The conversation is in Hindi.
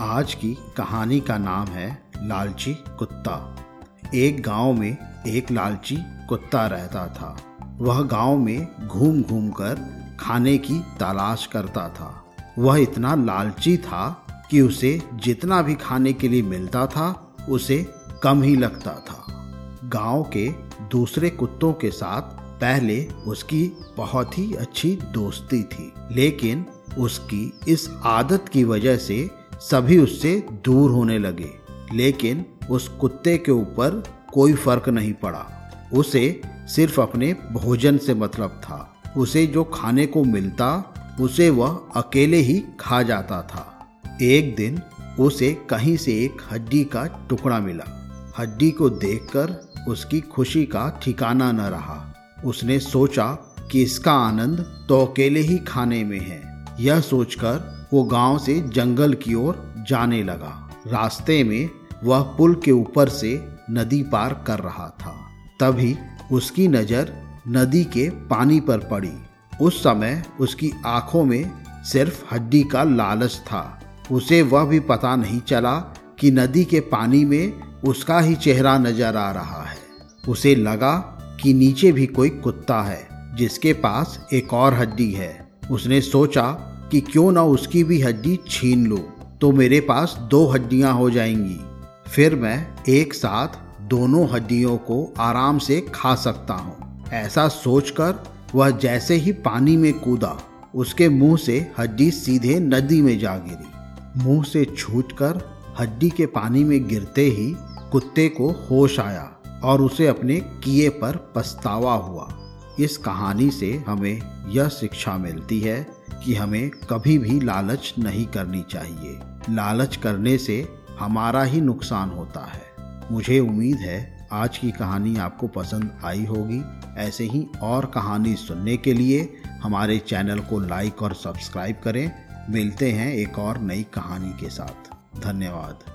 आज की कहानी का नाम है लालची कुत्ता। एक गाँव में एक लालची कुत्ता रहता था। वह गाँव में घूम घूम कर खाने की तलाश करता था। वह इतना लालची था कि उसे जितना भी खाने के लिए मिलता था, उसे कम ही लगता था। गाँव के दूसरे कुत्तों के साथ पहले उसकी बहुत ही अच्छी दोस्ती थी, लेकिन उसकी इस आदत की वजह से सभी उससे दूर होने लगे, लेकिन उस कुत्ते के ऊपर कोई फ़र्क नहीं पड़ा। उसे सिर्फ़ अपने भोजन से मतलब था। उसे जो खाने को मिलता, उसे वह अकेले ही खा जाता था। एक दिन उसे कहीं से एक हड्डी का टुकड़ा मिला। हड्डी को देखकर उसकी खुशी का ठिकाना न रहा। उसने सोचा कि इसका आनंद तो अकेले ही खाने में है। यह सोचकर वो गाँव से जंगल की ओर जाने लगा। रास्ते में वह पुल के ऊपर से नदी पार कर रहा था। तभी उसकी नज़र नदी के पानी पर पड़ी। उस समय उसकी आँखों में सिर्फ़ हड्डी का लालच था। उसे वह भी पता नहीं चला कि नदी के पानी में उसका ही चेहरा नज़र आ रहा है। उसे लगा कि नीचे भी कोई कुत्ता है, जिसके पास एक और हड्डी है। उसने सोचा कि क्यों ना उसकी भी हड्डी छीन लो तो मेरे पास दो हड्डियाँ हो जाएँगी। फिर मैं एक साथ दोनों हड्डियों को आराम से खा सकता हूँ। ऐसा सोचकर वह जैसे ही पानी में कूदा, उसके मुँह से हड्डी सीधे नदी में जा गिरी। मुँह से छूटकर हड्डी के पानी में गिरते ही कुत्ते को होश आया और उसे अपने किए पर पछतावा हुआ। इस कहानी से हमें यह शिक्षा मिलती है कि हमें कभी भी लालच नहीं करनी चाहिए। लालच करने से हमारा ही नुकसान होता है। मुझे उम्मीद है आज की कहानी आपको पसंद आई होगी। ऐसे ही और कहानी सुनने के लिए हमारे चैनल को लाइक और सब्सक्राइब करें। मिलते हैं एक और नई कहानी के साथ। धन्यवाद।